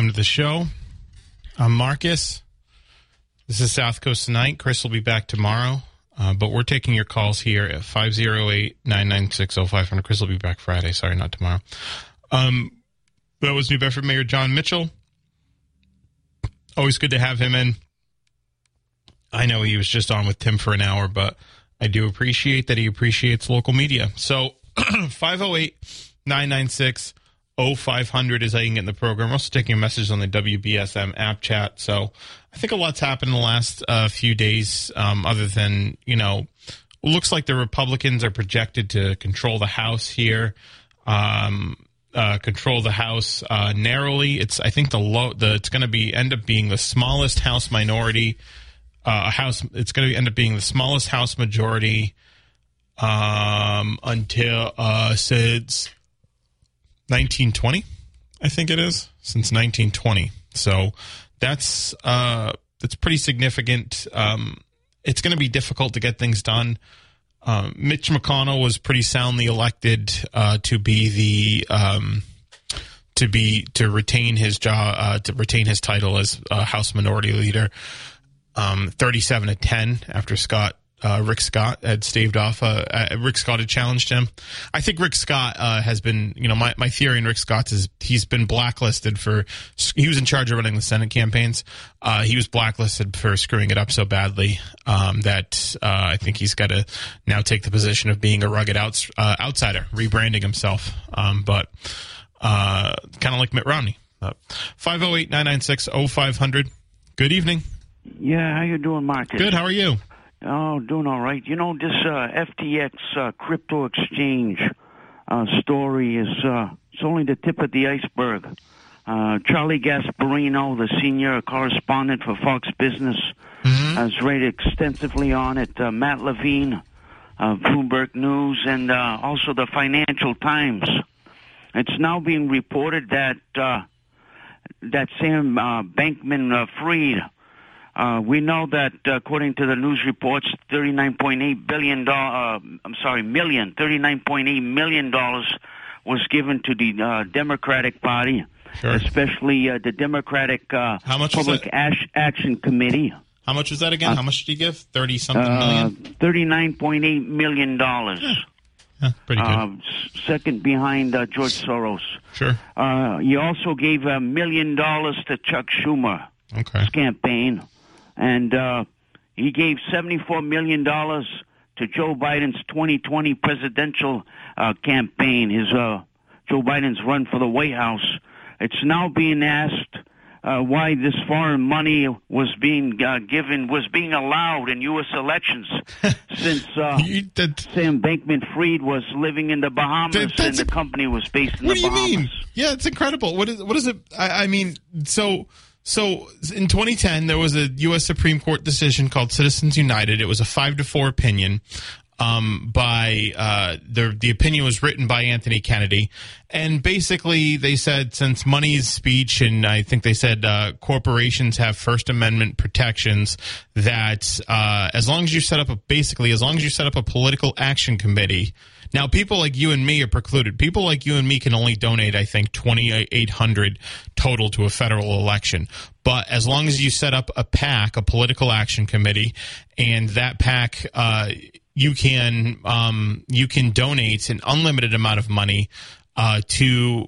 Welcome to the show. I'm Marcus. This is South Coast Tonight. Chris will be back tomorrow, uh, but we're taking your calls here at 508 996 0500. Chris will be back Friday. Sorry, not tomorrow. Um, that was New Bedford Mayor John Mitchell. Always good to have him in. I know he was just on with Tim for an hour, but I do appreciate that he appreciates local media. So 508 996 0500 is how you can get in the program. Also taking a message on the WBSM app chat. So I think a lot's happened in the last uh, few days, um, other than, you know, looks like the Republicans are projected to control the House here. Um, uh, control the House uh, narrowly. It's I think the low the it's going to be end up being the smallest House minority. Uh, House it's going to end up being the smallest House majority um, until uh, since 1920, I think it is since 1920. So that's uh, that's pretty significant. Um, it's going to be difficult to get things done. Uh, Mitch McConnell was pretty soundly elected uh, to be the um, to be to retain his job uh, to retain his title as House Minority Leader. Um, 37 to 10 after Scott uh, Rick Scott had staved off. Uh, uh, Rick Scott had challenged him. I think Rick Scott uh, has been, you know, my, my theory in Rick Scott's is he's been blacklisted for, he was in charge of running the Senate campaigns. Uh, he was blacklisted for screwing it up so badly um, that uh, I think he's got to now take the position of being a rugged outs, outsider, rebranding himself. Um, but kind of like Mitt Romney. 508 996 0500. Good evening. Yeah, how you doing, Marcus? Good. How are you? Oh, doing all right. You know, this uh, FTX uh, crypto exchange uh, story is uh, it's only the tip of the iceberg. Uh, Charlie Gasparino, the senior correspondent for Fox Business, mm-hmm. has read extensively on it. Uh, Matt Levine, uh, Bloomberg News, and uh, also the Financial Times. It's now being reported that uh, that Sam uh, Bankman-Fried uh, we know that uh, according to the news reports, $39.8 billion, uh, I'm sorry, million, $39.8 million was given to the uh, Democratic Party, sure. especially uh, the Democratic uh, Public Ash- Action Committee. How much was that again? How much did he give? 30 something million? $39.8 million. Yeah. Yeah, pretty good. Uh, second behind uh, George Soros. Sure. Uh, he also gave a million dollars to Chuck Schumer. Okay. campaign and uh, he gave $74 million to Joe Biden's 2020 presidential uh, campaign, his uh, Joe Biden's run for the White House. It's now being asked uh, why this foreign money was being uh, given, was being allowed in U.S. elections, since uh, that, Sam Bankman-Fried was living in the Bahamas that, and the company was based in the Bahamas. What do you mean? Yeah, it's incredible. What is what is it? I, I mean, so so in 2010, there was a U.S. Supreme Court decision called Citizens United. It was a five to four opinion. Um, by uh, the the opinion was written by Anthony Kennedy, and basically they said since money is speech, and I think they said uh, corporations have First Amendment protections that uh, as long as you set up a basically as long as you set up a political action committee now, people like you and me are precluded. People like you and me can only donate, I think, twenty eight hundred total to a federal election. But as long as you set up a PAC, a political action committee, and that PAC, uh, you can um, you can donate an unlimited amount of money uh, to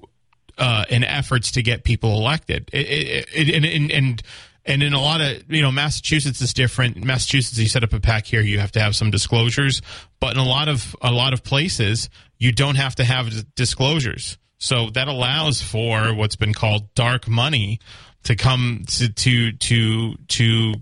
uh, in efforts to get people elected. It, it, it, and, and, and in a lot of you know Massachusetts is different. Massachusetts, you set up a pack here, you have to have some disclosures, but in a lot of a lot of places, you don't have to have disclosures. So that allows for what's been called dark money to come to to to to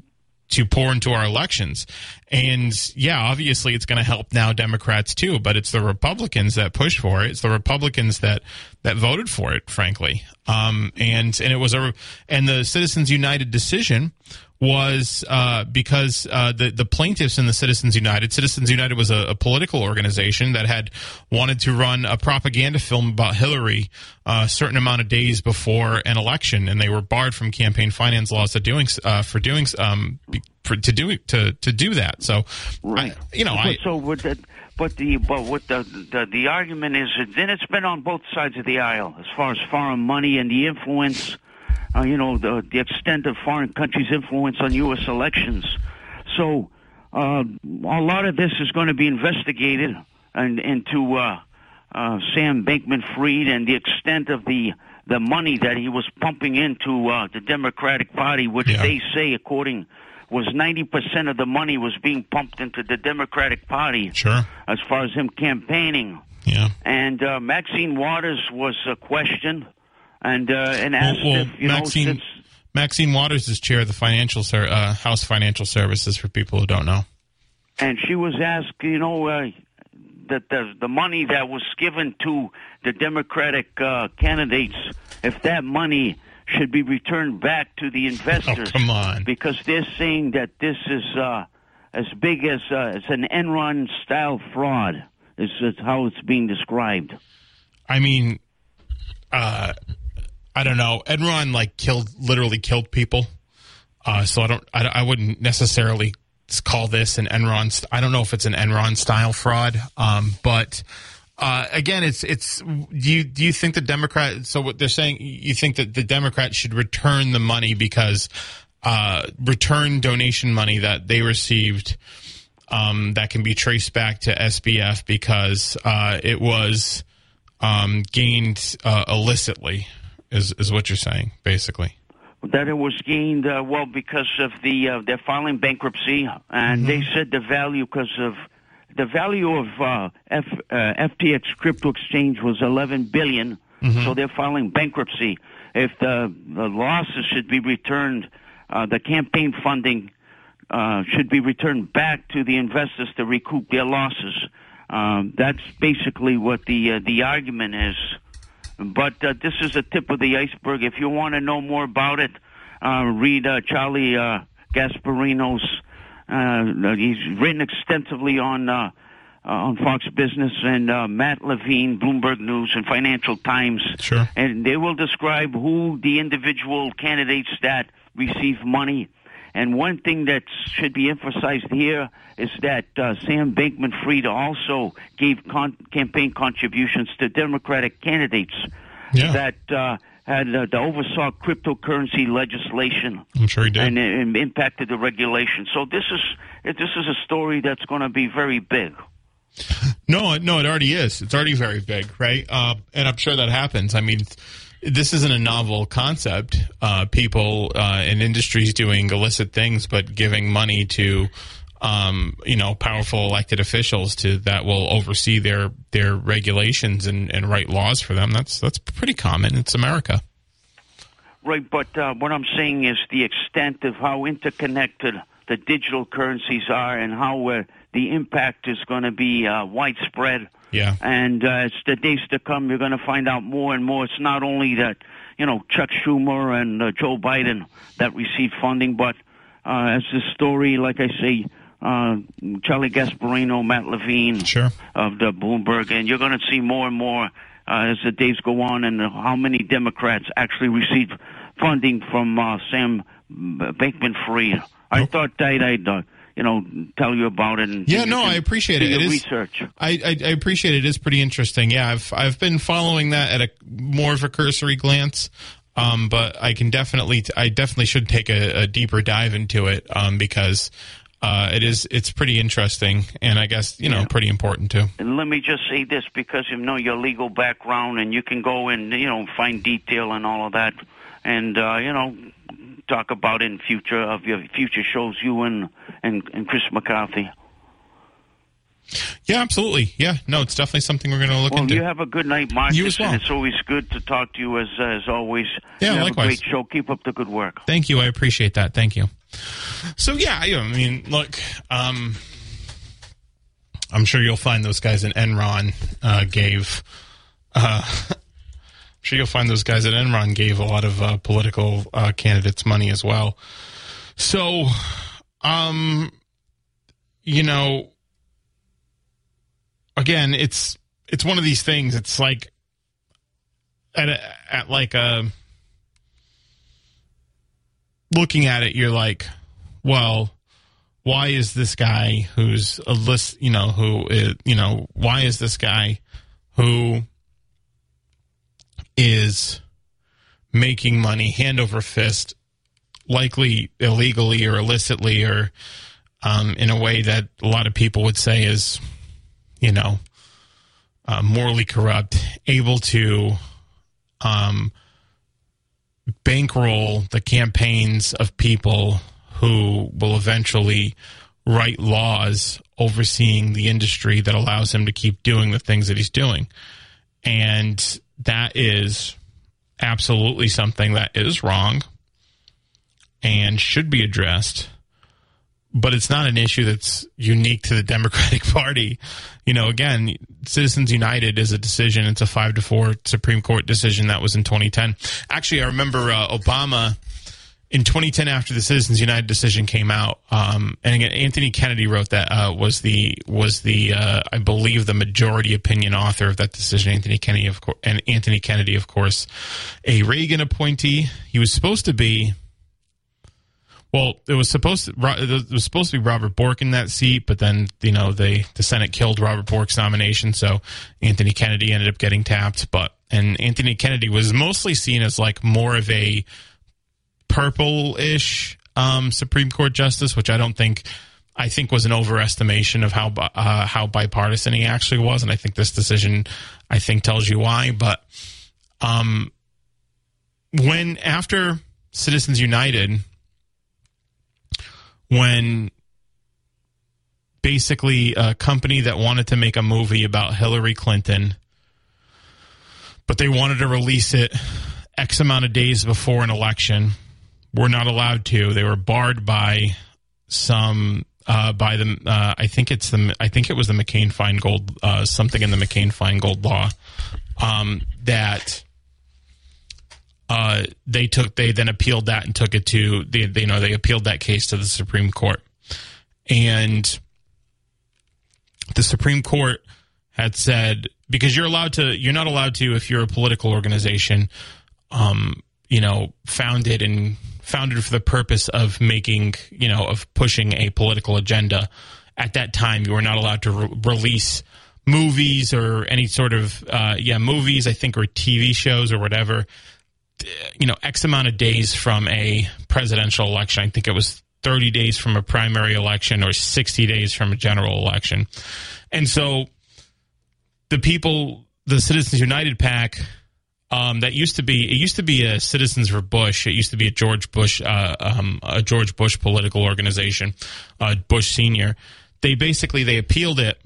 to pour into our elections. And yeah, obviously it's going to help now Democrats too, but it's the Republicans that push for it. It's the Republicans that that voted for it, frankly. Um, and and it was a and the Citizens United decision was uh, because uh, the the plaintiffs in the Citizens United, Citizens United was a, a, political organization that had wanted to run a propaganda film about Hillary uh, a certain amount of days before an election, and they were barred from campaign finance laws to doing uh, for doing um, for, to do to to do that. So, right, I, you know, I so with that. But the but what the, the the argument is, then it's been on both sides of the aisle as far as foreign money and the influence uh, you know, the, the extent of foreign countries' influence on U.S. elections. So uh, a lot of this is going to be investigated and into uh, uh, Sam Bankman-Fried and the extent of the the money that he was pumping into uh, the Democratic Party, which yeah. they say, according was 90% of the money was being pumped into the Democratic Party. Sure. As far as him campaigning. Yeah. And uh, Maxine Waters was uh, questioned and uh, and asked well, well, if you Maxine, know since Maxine Waters is chair of the financial ser- uh, House Financial Services for people who don't know. And she was asked, you know, uh, that the the money that was given to the Democratic uh, candidates, if that money should be returned back to the investors. Oh, come on. Because they're saying that this is uh, as big as uh, it's an Enron style fraud. Is, is how it's being described. I mean, uh, I don't know. Enron like killed, literally killed people. Uh, so I don't, I, I, wouldn't necessarily call this an Enron. St- I don't know if it's an Enron style fraud. Um, but, uh, again, it's, it's, do you, do you think the Democrat, so what they're saying, you think that the Democrats should return the money because, uh, return donation money that they received, um, that can be traced back to SBF because, uh, it was, um, gained, uh, illicitly is is what you're saying, basically. That it was gained uh, well because of the uh, they're filing bankruptcy, and mm-hmm. they said the value because of the value of uh, F, uh, FTX crypto exchange was 11 billion, mm-hmm. so they're filing bankruptcy. If the the losses should be returned, uh, the campaign funding uh, should be returned back to the investors to recoup their losses. Um, that's basically what the uh, the argument is. But uh, this is the tip of the iceberg. If you want to know more about it, uh, read uh, Charlie uh, Gasparino's. Uh, he's written extensively on uh, uh, on Fox Business and uh, Matt Levine, Bloomberg News, and Financial Times. Sure. And they will describe who the individual candidates that receive money and one thing that should be emphasized here is that uh, Sam Bankman-Fried also gave con- campaign contributions to Democratic candidates yeah. that uh, had uh, the oversaw cryptocurrency legislation. I'm sure he did, and, and impacted the regulation. So this is this is a story that's going to be very big. No, no, it already is. It's already very big, right? Uh, and I'm sure that happens. I mean this isn't a novel concept. Uh, people uh, in industries doing illicit things, but giving money to, um, you know, powerful elected officials to that will oversee their their regulations and, and write laws for them. That's that's pretty common. It's America. Right, but uh, what I'm saying is the extent of how interconnected the digital currencies are and how uh, the impact is going to be uh, widespread yeah. And uh, as the days to come, you're going to find out more and more. It's not only that, you know, Chuck Schumer and uh, Joe Biden that received funding, but uh, as the story, like I say, uh, Charlie Gasparino, Matt Levine sure. of the Bloomberg, and you're going to see more and more uh, as the days go on, and how many Democrats actually receive funding from uh, Sam Bankman-Fried. I thought I'd, I'd uh, you know, tell you about it. And yeah, no, I appreciate it. It is research. I, I, I appreciate it. It is pretty interesting. Yeah, I've I've been following that at a more of a cursory glance. Um, but I can definitely, I definitely should take a, a deeper dive into it um, because uh, it is, it's pretty interesting, and I guess you know, yeah. pretty important too. And let me just say this because you know your legal background, and you can go and you know find detail and all of that, and uh, you know talk about in future of your future shows, you and and, and Chris McCarthy. Yeah, absolutely. Yeah, no, it's definitely something we're going to look Well, into. you have a good night, Marcus. You as well. It's always good to talk to you as as always. Yeah, you likewise. a great show. Keep up the good work. Thank you. I appreciate that. Thank you. So yeah, I mean, look, um, I'm sure you'll find those guys in Enron uh, gave. Uh, sure you'll find those guys at Enron gave a lot of uh, political uh, candidates money as well. So, um, you know, again, it's it's one of these things. It's like at a, at like a looking at it, you're like, well, why is this guy who's a list, you know, who is, you know, why is this guy who is making money hand over fist, likely illegally or illicitly or um, in a way that a lot of people would say is, you know, uh, morally corrupt, able to um, bankroll the campaigns of people who will eventually write laws overseeing the industry that allows him to keep doing the things that he's doing. And that is absolutely something that is wrong and should be addressed. But it's not an issue that's unique to the Democratic Party. You know, again, Citizens United is a decision. It's a five to four Supreme Court decision that was in 2010. Actually, I remember uh, Obama in 2010 after the Citizens United decision came out. Um, and again, Anthony Kennedy wrote that uh, was the was the uh, I believe the majority opinion author of that decision. Anthony Kennedy, of course, and Anthony Kennedy, of course, a Reagan appointee. He was supposed to be well, it was supposed to it was supposed to be Robert Bork in that seat, but then you know they the Senate killed Robert Bork's nomination, so Anthony Kennedy ended up getting tapped. But and Anthony Kennedy was mostly seen as like more of a purple-ish um, Supreme Court justice, which I don't think I think was an overestimation of how uh, how bipartisan he actually was, and I think this decision I think tells you why. But um, when after Citizens United when basically a company that wanted to make a movie about Hillary Clinton, but they wanted to release it X amount of days before an election, were not allowed to. They were barred by some. Uh, by the, uh, I think it's the, I think it was the McCain Feingold, uh, something in the McCain Feingold law, um, that uh, they took they then appealed that and took it to they you know they appealed that case to the Supreme Court, and the Supreme Court had said because you're allowed to you're not allowed to if you're a political organization, um, you know, founded and founded for the purpose of making you know of pushing a political agenda. At that time, you were not allowed to re- release movies or any sort of uh, yeah movies I think or TV shows or whatever you know x amount of days from a presidential election i think it was 30 days from a primary election or 60 days from a general election and so the people the citizens united pac um, that used to be it used to be a citizens for bush it used to be a george bush uh, um, a george bush political organization uh, bush senior they basically they appealed it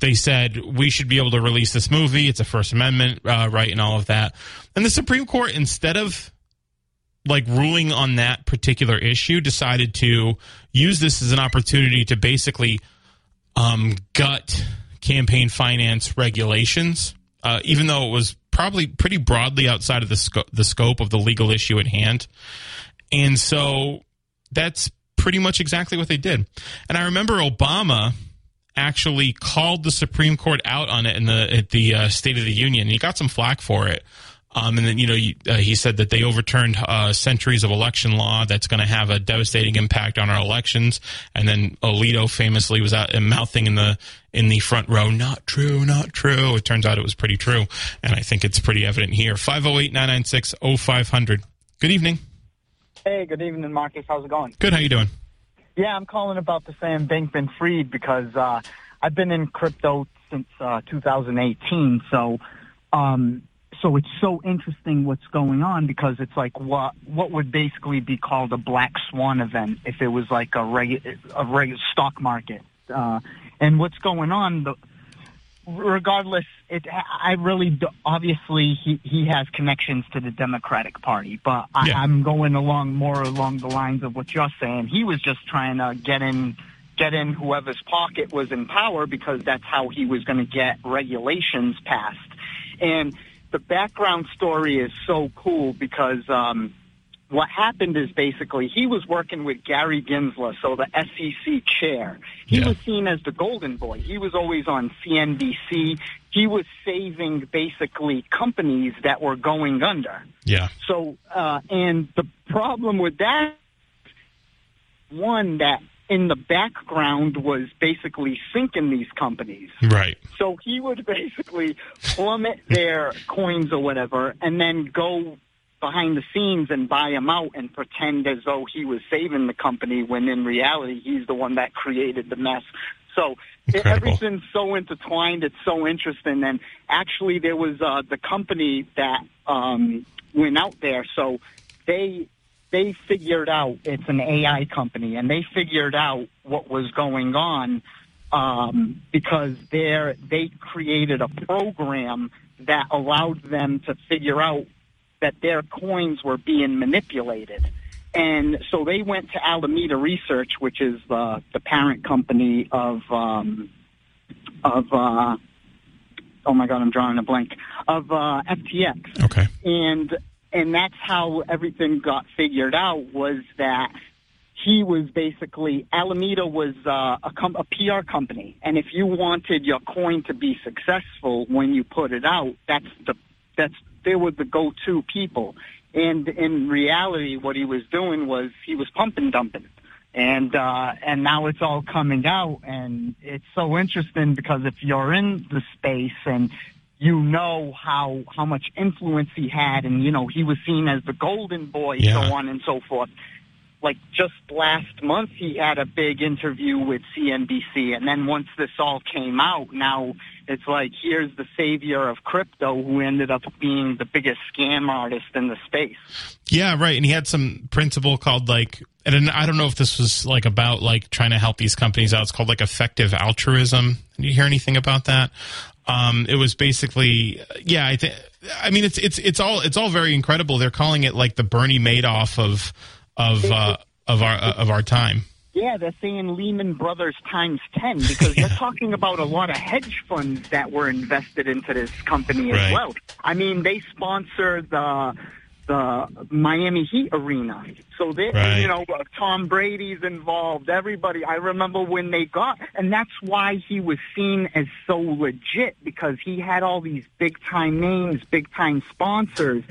they said we should be able to release this movie. It's a First Amendment uh, right and all of that. And the Supreme Court, instead of like ruling on that particular issue, decided to use this as an opportunity to basically um, gut campaign finance regulations, uh, even though it was probably pretty broadly outside of the, sco- the scope of the legal issue at hand. And so that's pretty much exactly what they did. And I remember Obama actually called the Supreme Court out on it in the at the uh, State of the Union. He got some flack for it. Um, and then you know you, uh, he said that they overturned uh, centuries of election law that's going to have a devastating impact on our elections. And then Alito famously was out and mouthing in the in the front row, "Not true, not true." It turns out it was pretty true, and I think it's pretty evident here. 508-996-0500. Good evening. Hey, good evening, Marcus. How's it going? Good. How you doing? Yeah, I'm calling about the Sam Bankman Fried because uh, I've been in crypto since uh, 2018. So um, so it's so interesting what's going on because it's like what what would basically be called a black swan event if it was like a regular a regular stock market. Uh, and what's going on, the, regardless, it I really do, obviously he he has connections to the Democratic Party, but I, Yeah. I'm going along more along the lines of what you're saying. He was just trying to get in get in whoever's pocket was in power because that's how he was going to get regulations passed. And the background story is so cool because um, what happened is basically he was working with Gary Gensler, so the SEC chair. He Yeah. was seen as the golden boy. He was always on CNBC. He was saving basically companies that were going under. Yeah. So, uh, and the problem with that, one that in the background was basically sinking these companies. Right. So he would basically plummet their coins or whatever, and then go behind the scenes and buy them out and pretend as though he was saving the company when in reality he's the one that created the mess. So Incredible. everything's so intertwined. It's so interesting. And actually, there was uh, the company that um, went out there. So they they figured out it's an AI company, and they figured out what was going on um, because they they created a program that allowed them to figure out that their coins were being manipulated. And so they went to Alameda Research, which is the the parent company of um, of uh, oh my god, I'm drawing a blank of uh, FTX Okay. and and that's how everything got figured out was that he was basically Alameda was uh, a, com- a PR company, and if you wanted your coin to be successful when you put it out, that's the that's they were the go-to people. And in reality, what he was doing was he was pumping dumping. And uh, and now it's all coming out, and it's so interesting because if you're in the space and you know how how much influence he had, and you know he was seen as the golden boy, Yeah. so on and so forth. Like just last month, he had a big interview with CNBC, and then once this all came out, now it's like here's the savior of crypto, who ended up being the biggest scam artist in the space. Yeah, right. And he had some principle called like, and I don't know if this was like about like trying to help these companies out. It's called like effective altruism. Did you hear anything about that? Um, it was basically, yeah, I think, I mean, it's, it's, it's all, it's all very incredible. They're calling it like the Bernie Madoff of, of, uh, of our, uh, of our time. Yeah, they're saying Lehman Brothers times 10 because you're talking about a lot of hedge funds that were invested into this company as well. I mean, they sponsor the the Miami Heat arena. So they Right. you know, uh, Tom Brady's involved, everybody. I remember when they got and that's why he was seen as so legit because he had all these big time names, big time sponsors.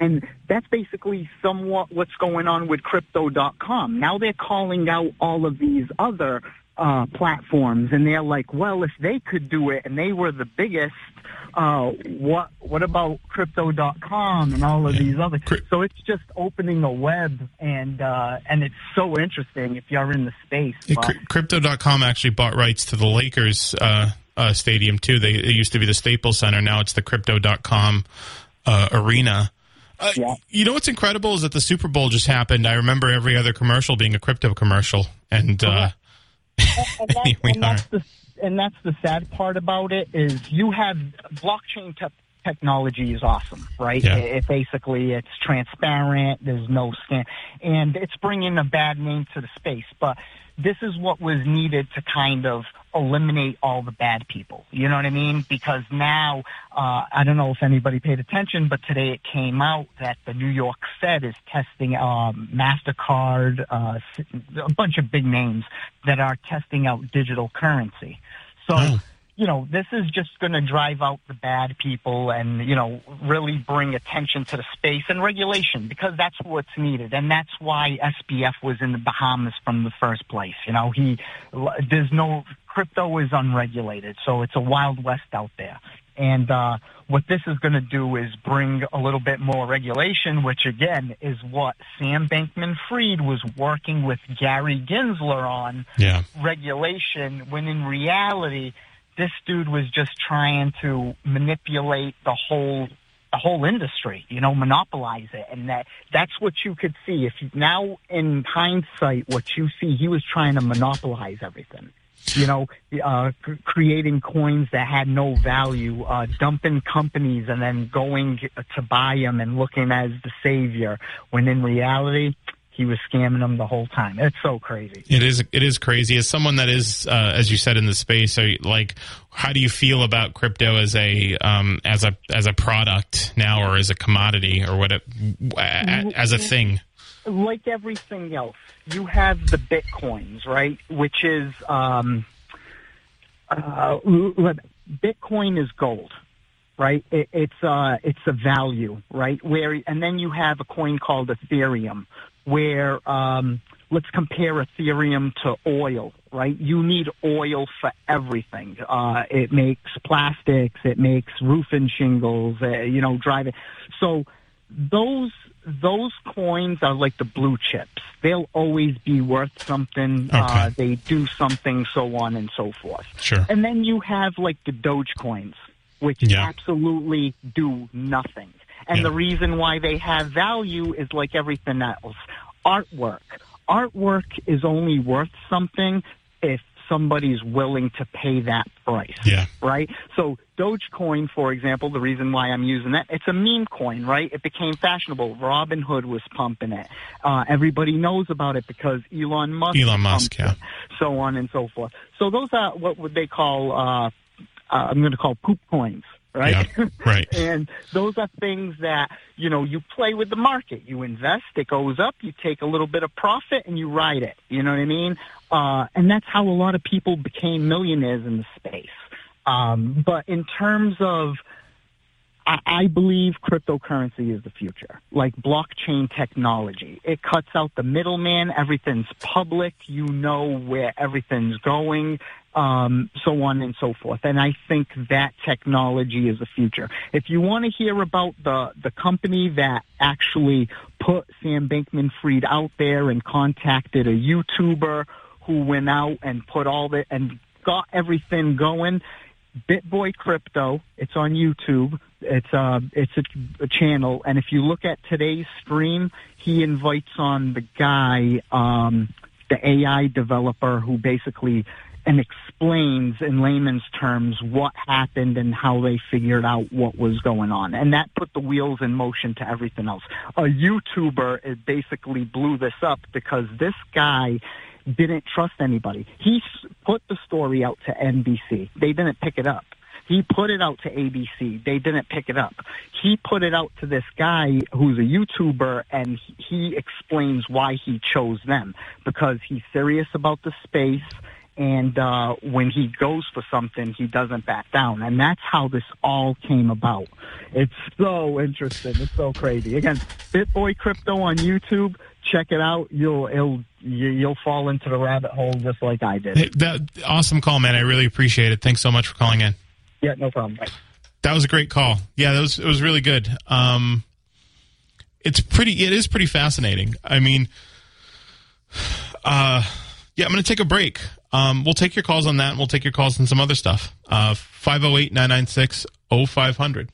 And that's basically somewhat what's going on with crypto.com. Now they're calling out all of these other uh, platforms and they're like, well, if they could do it and they were the biggest, uh, what, what about crypto.com and all of these other, so it's just opening a web and, uh, and it's so interesting if you're in the space. Yeah, Crypto.com actually bought rights to the Lakers uh, uh, stadium too. They it used to be the Staples Center. Now it's the Crypto.com uh, arena. Uh, Yeah. You know what's incredible is that the Super Bowl just happened. I remember every other commercial being a crypto commercial, and uh, and, we and that's the and that's the sad part about it is you have blockchain te- technology is awesome, right? Yeah. It, it basically it's transparent. There's no scam, and it's bringing a bad name to the space. But this is what was needed to kind of eliminate all the bad people. You know what I mean? Because now, uh, I don't know if anybody paid attention, but today it came out that the New York Fed is testing um, Mastercard, uh, a bunch of big names that are testing out digital currency. So. You know, this is just going to drive out the bad people and, you know, really bring attention to the space and regulation because that's what's needed. And that's why SBF was in the Bahamas from the first place. You know, he, there's no, crypto is unregulated. So it's a wild west out there. And, uh, what this is going to do is bring a little bit more regulation, which again is what Sam Bankman Fried was working with Gary Gensler on yeah, regulation when in reality this dude was just trying to manipulate the whole the whole industry, you know, monopolize it. And that, that's what you could see. If you, now in hindsight, what you see, he was trying to monopolize everything. You know, uh, c- creating coins that had no value, uh, dumping companies and then going to buy them and looking as the savior when in reality, he was scamming them the whole time. It's so crazy. It is. It is crazy. As someone that is, uh, as you said, in the space, are you, like, how do you feel about crypto as a um, as a as a product now, or as a commodity, or what? It, as a thing? Like everything else, you have the bitcoins, right? Which is um, uh, Bitcoin is gold right? It, it's uh, it's a value, right? Where and then you have a coin called Ethereum, where um, let's compare Ethereum to oil, right? You need oil for everything. Uh, it makes plastics, it makes roofing shingles, uh, you know, driving. So those those coins are like the blue chips. They'll always be worth something. Okay. Uh, they do something, so on and so forth. Sure. And then you have like the Doge coins, which Yeah. absolutely do nothing. And Yeah. the reason why they have value is like everything else. Artwork. Artwork is only worth something if somebody's willing to pay that price. Yeah. Right? So Dogecoin, for example, the reason why I'm using that, it's a meme coin, right? It became fashionable. Robinhood was pumping it. Uh, everybody knows about it because Elon Musk. Elon Musk, yeah. it, So on and so forth. So those are what would they call, uh, uh, I'm going to call poop coins, right? Yeah. Right. and those are things that you know you play with the market you invest it goes up you take a little bit of profit and you ride it you know what i mean uh and that's how a lot of people became millionaires in the space um but in terms of I, I believe cryptocurrency is the future, like blockchain technology. It cuts out the middleman. Everything's public. You know where everything's going, um, so on and so forth. And I think that technology is the future. If you want to hear about the, the company that actually put Sam Bankman-Fried out there and contacted a YouTuber who went out and put all the, and got everything going, BitBoy Crypto. It's on YouTube. It's uh, it's a, a channel, and if you look at today's stream, he invites on the guy, um, the AI developer, who basically and explains in layman's terms what happened and how they figured out what was going on, and that put the wheels in motion to everything else. A YouTuber basically blew this up because this guy didn't trust anybody. He put the story out to NBC. They didn't pick it up. He put it out to ABC. They didn't pick it up. He put it out to this guy who's a YouTuber and he- explains why he chose them because he's serious about the space and uh, when he goes for something, he doesn't back down. And that's how this all came about. It's so interesting. It's so crazy. Again, BitBoy Crypto on YouTube. Check it out. You'll it'll, you- you'll fall into the rabbit hole just like I did. Hey, That awesome call, man. I really appreciate it. Thanks so much for calling in. Yeah, no problem. Bye. That was a great call. Yeah, that was it was really good. Um, it's pretty. It is pretty fascinating. I mean, uh, yeah. I'm going to take a break. Um, we'll take your calls on that. and We'll take your calls on some other stuff. Uh, 508 996 0500.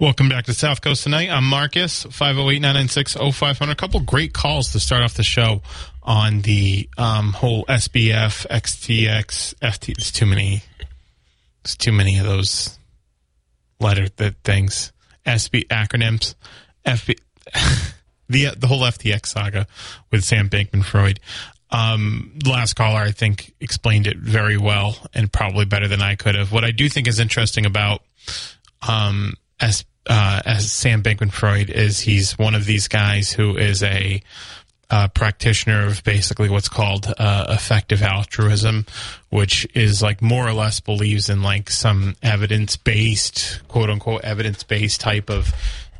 Welcome back to South Coast tonight. I'm Marcus, 508-996-0500. A couple great calls to start off the show on the um, whole SBF, XTX, FT. It's too many. It's too many of those letter th- things. SB acronyms, FB, the the whole FTX saga with Sam Bankman Freud. Um, last caller, I think, explained it very well and probably better than I could have. What I do think is interesting about um, as uh, as Sam Bankman Freud is he's one of these guys who is a practitioner of basically what's called uh, effective altruism, which is like more or less believes in like some evidence based, quote unquote, evidence based type of,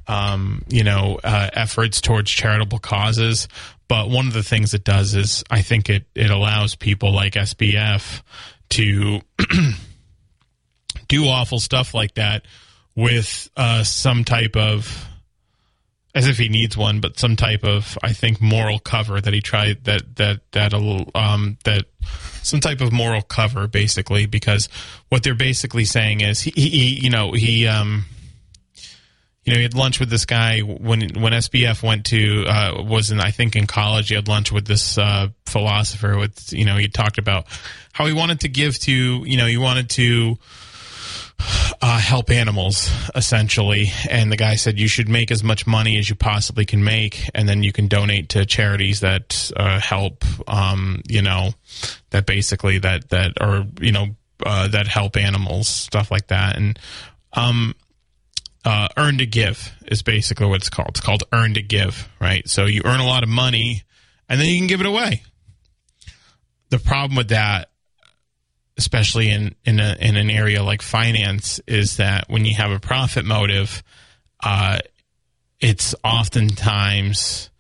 um, you know, uh, efforts towards charitable causes. But one of the things it does is I think it, it allows people like SBF to do awful stuff like that with uh, some type of as if he needs one, but some type of I think moral cover that he tried that that that um that some type of moral cover basically because what they're basically saying is he, he you know he um you know he had lunch with this guy when when SBF went to uh, was in I think in college he had lunch with this uh, philosopher with you know he talked about how he wanted to give to you know he wanted to uh, help animals essentially. And the guy said you should make as much money as you possibly can make and then you can donate to charities that uh, help um, you know that basically that that or you know uh, that help animals stuff like that. And um, uh, earn to give is basically what it's called. It's called earn to give right? So you earn a lot of money and then you can give it away. The problem with that especially in in, a, in an area like finance, is that when you have a profit motive, uh, it's oftentimes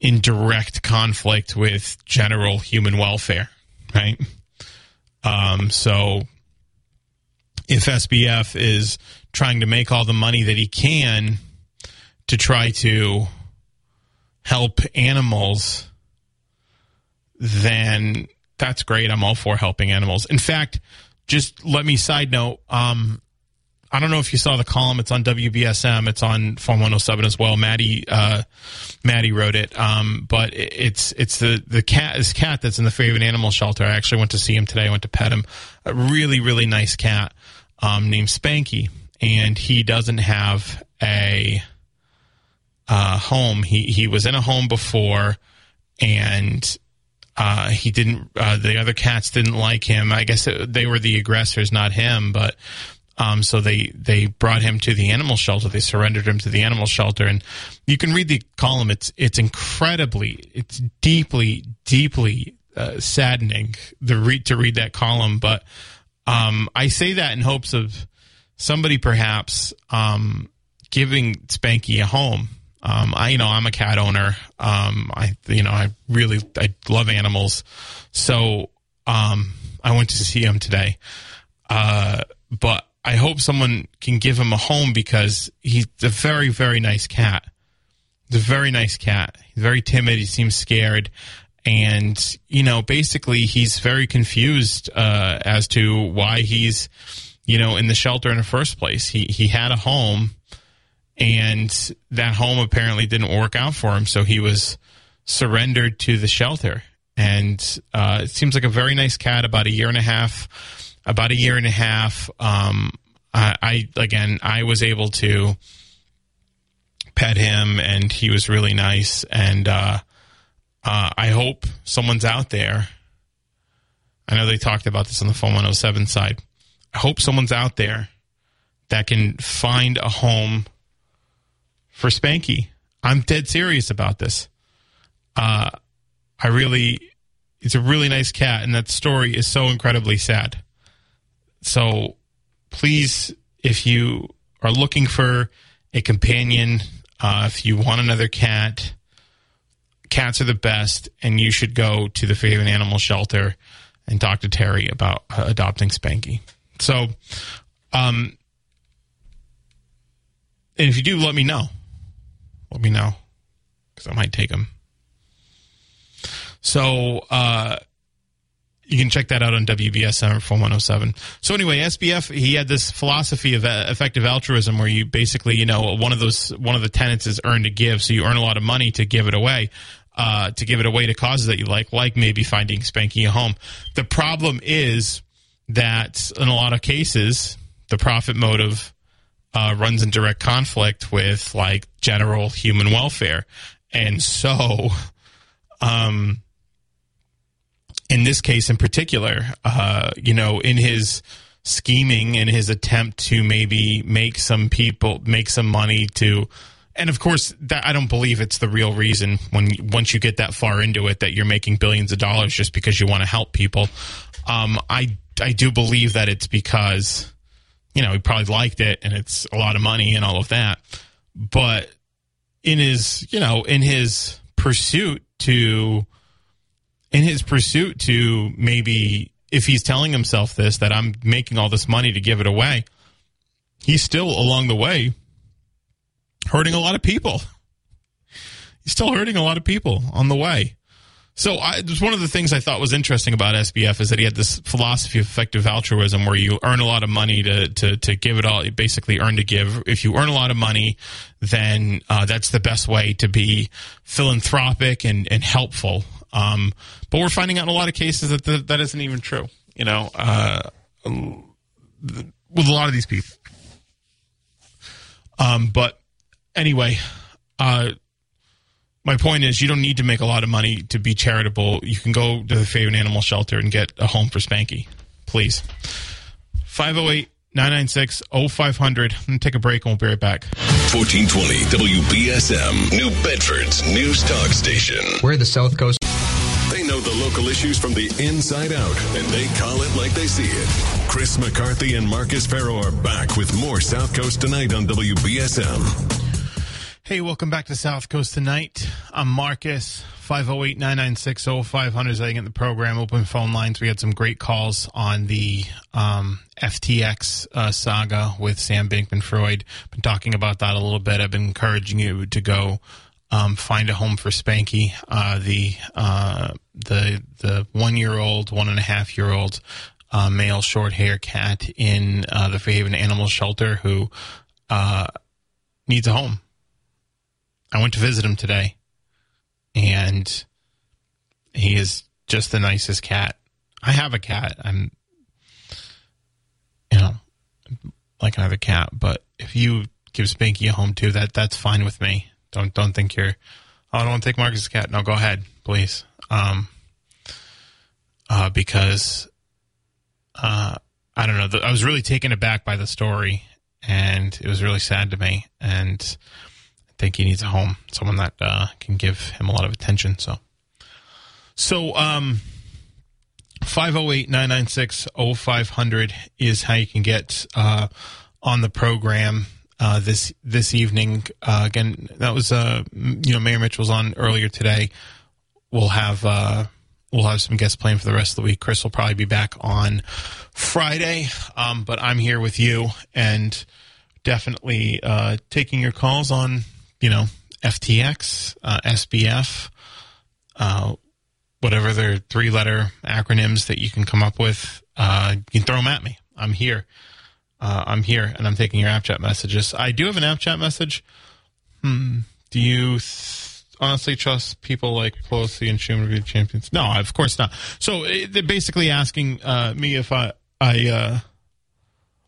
in direct conflict with general human welfare, right? Um, so if SBF is trying to make all the money that he can to try to help animals, then that's great. I'm all for helping animals. In fact, just let me side note. Um, I don't know if you saw the column. It's on WBSM. It's on Fun 107 as well. Maddie, uh, Maddie wrote it. Um, but it's it's the the cat this cat that's in the Fairhaven Animal Shelter. I actually went to see him today. I went to pet him. A really really nice cat um, named Spanky, and he doesn't have a uh, home. He he was in a home before, and uh, he didn't. Uh, the other cats didn't like him. I guess it, they were the aggressors, not him. But um, so they they brought him to the animal shelter. They surrendered him to the animal shelter, and you can read the column. It's it's incredibly, it's deeply, deeply uh, saddening the read to read that column. But um, I say that in hopes of somebody perhaps um, giving Spanky a home um, I, you know, I'm a cat owner. Um, I, you know, I really, I love animals. So, um, I went to see him today. Uh, but I hope someone can give him a home because he's a very, very nice cat. He's a very nice cat. He's very timid. He seems scared. And, you know, basically he's very confused, uh, as to why he's, you know, in the shelter in the first place. He, he had a home and that home apparently didn't work out for him, so he was surrendered to the shelter. And uh, it seems like a very nice cat. About a year and a half, about a year and a half. Um, I, I again, I was able to pet him, and he was really nice. And uh, uh, I hope someone's out there. I know they talked about this on the Fun 107 side. I hope someone's out there that can find a home for Spanky. I'm dead serious about this. Uh, I really, it's a really nice cat, and that story is so incredibly sad. So please, if you are looking for a companion, uh, if you want another cat, cats are the best, and you should go to the Fairhaven Animal Shelter and talk to Terry about uh, adopting Spanky. So, um, and if you do, let me know let me know because I might take them. So uh, you can check that out on WBSM Fun 107. So anyway, SBF he had this philosophy of effective altruism where you basically you know one of those one of the tenets is earn to give, so you earn a lot of money to give it away. Uh, to give it away to causes that you like, like maybe finding Spanky a home. The problem is that in a lot of cases, the profit motive uh, runs in direct conflict with like general human welfare, and so, um, in this case in particular, uh, you know, in his scheming in his attempt to maybe make some people make some money to and of course that I don't believe it's the real reason when once you get that far into it that you're making billions of dollars just because you want to help people. Um, I I do believe that it's because you know he probably liked it and it's a lot of money and all of that but in his you know in his pursuit to in his pursuit to maybe if he's telling himself this that I'm making all this money to give it away, he's still along the way hurting a lot of people. He's still hurting a lot of people on the way. So I, one of the things I thought was interesting about SBF is that he had this philosophy of effective altruism where you earn a lot of money to, to, to give it all, you basically earn to give. If you earn a lot of money, then uh, that's the best way to be philanthropic and, and helpful. Um, but we're finding out in a lot of cases that the, that isn't even true. You know, uh, with a lot of these people. Um, but anyway, uh, my point is, you don't need to make a lot of money to be charitable. You can go to the Fairhaven animal shelter and get a home for Spanky, please. 508 996 0500. I'm take a break and we'll be right back. 1420 WBSM, New Bedford's News Talk Station. We're the South Coast. They know the local issues from the inside out, and they call it like they see it. Chris McCarthy and Marcus Ferro are back with more South Coast tonight on WBSM. Hey, welcome back to South Coast tonight. I'm Marcus. 508 996 0500 is I get the program. Open phone lines. We had some great calls on the um, FTX uh, saga with Sam Bankman Fried. Been talking about that a little bit. I've been encouraging you to go um, find a home for Spanky, uh, the uh, the the one year old, one and a half year old uh, male short hair cat in uh, the Fairhaven Animal Shelter who uh, needs a home. I went to visit him today, and he is just the nicest cat. I have a cat. I'm, you know, like another cat. But if you give Spanky a home too, that that's fine with me. Don't don't think you're. Oh, I don't want to take Marcus's cat. No, go ahead, please. Um, uh, because, uh, I don't know. I was really taken aback by the story, and it was really sad to me. And think he needs a home, someone that uh, can give him a lot of attention. So, so um, 508-996-0500 is how you can get uh, on the program uh, this this evening. Uh, again, that was uh, you know Mayor Mitch was on earlier today. We'll have uh, we'll have some guests playing for the rest of the week. Chris will probably be back on Friday, um, but I'm here with you and definitely uh, taking your calls on you know, FTX, uh, SBF, uh, whatever their three letter acronyms that you can come up with, uh, you can throw them at me. I'm here. Uh, I'm here and I'm taking your app chat messages. I do have an app chat message. Hmm. Do you th- honestly trust people like Pelosi and Schumer to be the champions? No, of course not. So eh, they're basically asking uh, me if I, I, uh,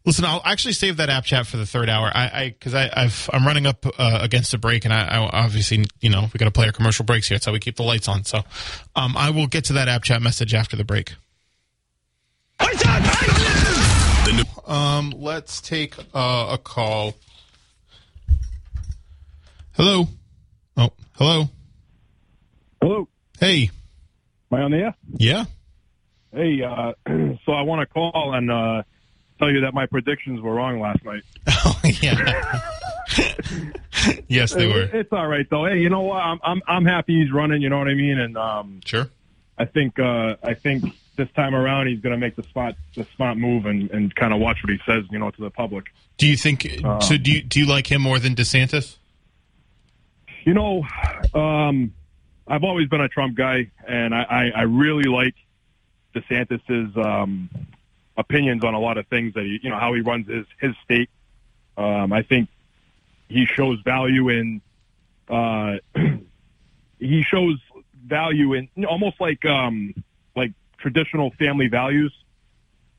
Listen, I'll actually save that app chat for the third hour. I because I, I, I'm running up uh, against a break, and I, I obviously you know we got to play our commercial breaks here. That's how we keep the lights on. So, um, I will get to that app chat message after the break. Um, let's take uh, a call. Hello. Oh, hello. Hello. Hey. Am I on the air? Yeah. Hey, uh, so I want to call and uh, tell you that my predictions were wrong last night. Oh yeah. yes, they were. It's all right though. Hey, you know what? I'm I'm I'm happy he's running. You know what I mean? And um, sure. I think uh, I think this time around he's going to make the spot the smart move and and kind of watch what he says. You know, to the public. Do you think? Uh, so do you do you like him more than DeSantis? You know, um, I've always been a Trump guy, and I I, I really like DeSantis's um, opinions on a lot of things that he, you know, how he runs his his state. Um, I think he shows value in. Uh, he shows value in almost like um, like traditional family values,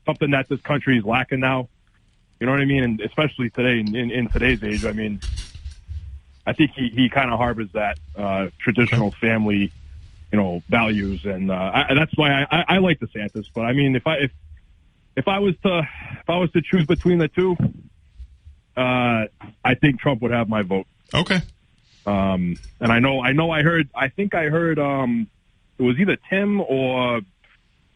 something that this country is lacking now. You know what I mean? And especially today, in, in, in today's age, I mean, I think he, he kind of harbors that uh, traditional family, you know, values, and uh, I, that's why I, I, I like DeSantis. But I mean, if I if if I was to if I was to choose between the two, uh, I think Trump would have my vote. Okay. Um, and I know I know I heard I think I heard um, it was either Tim or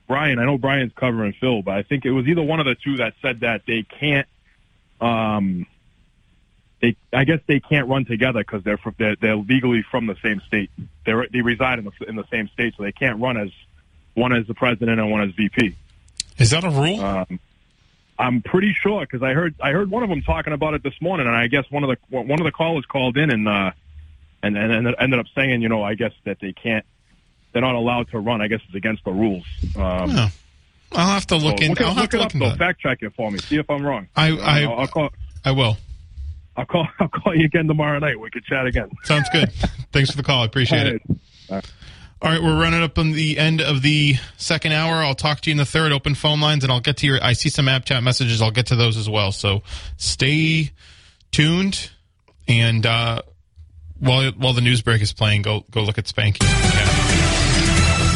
Brian. I know Brian's covering Phil, but I think it was either one of the two that said that they can't. Um, they, I guess they can't run together because they're, they're they're legally from the same state. They they reside in the in the same state, so they can't run as one as the president and one as VP. Is that a rule? Um, I'm pretty sure because I heard I heard one of them talking about it this morning, and I guess one of the one of the callers called in and uh, and and ended up saying, you know, I guess that they can't, they're not allowed to run. I guess it's against the rules. Um, Oh. I'll have to look so in. look, I'll have look to it look up into though. that. Fact check it for me. See if I'm wrong. I I'll, I I'll call. I will. I'll call. I'll call you again tomorrow night. We could chat again. Sounds good. Thanks for the call. I appreciate it. All right, we're running up on the end of the second hour. I'll talk to you in the third. Open phone lines, and I'll get to your. I see some app chat messages. I'll get to those as well. So stay tuned, and uh, while while the news break is playing, go go look at Spanky. Okay.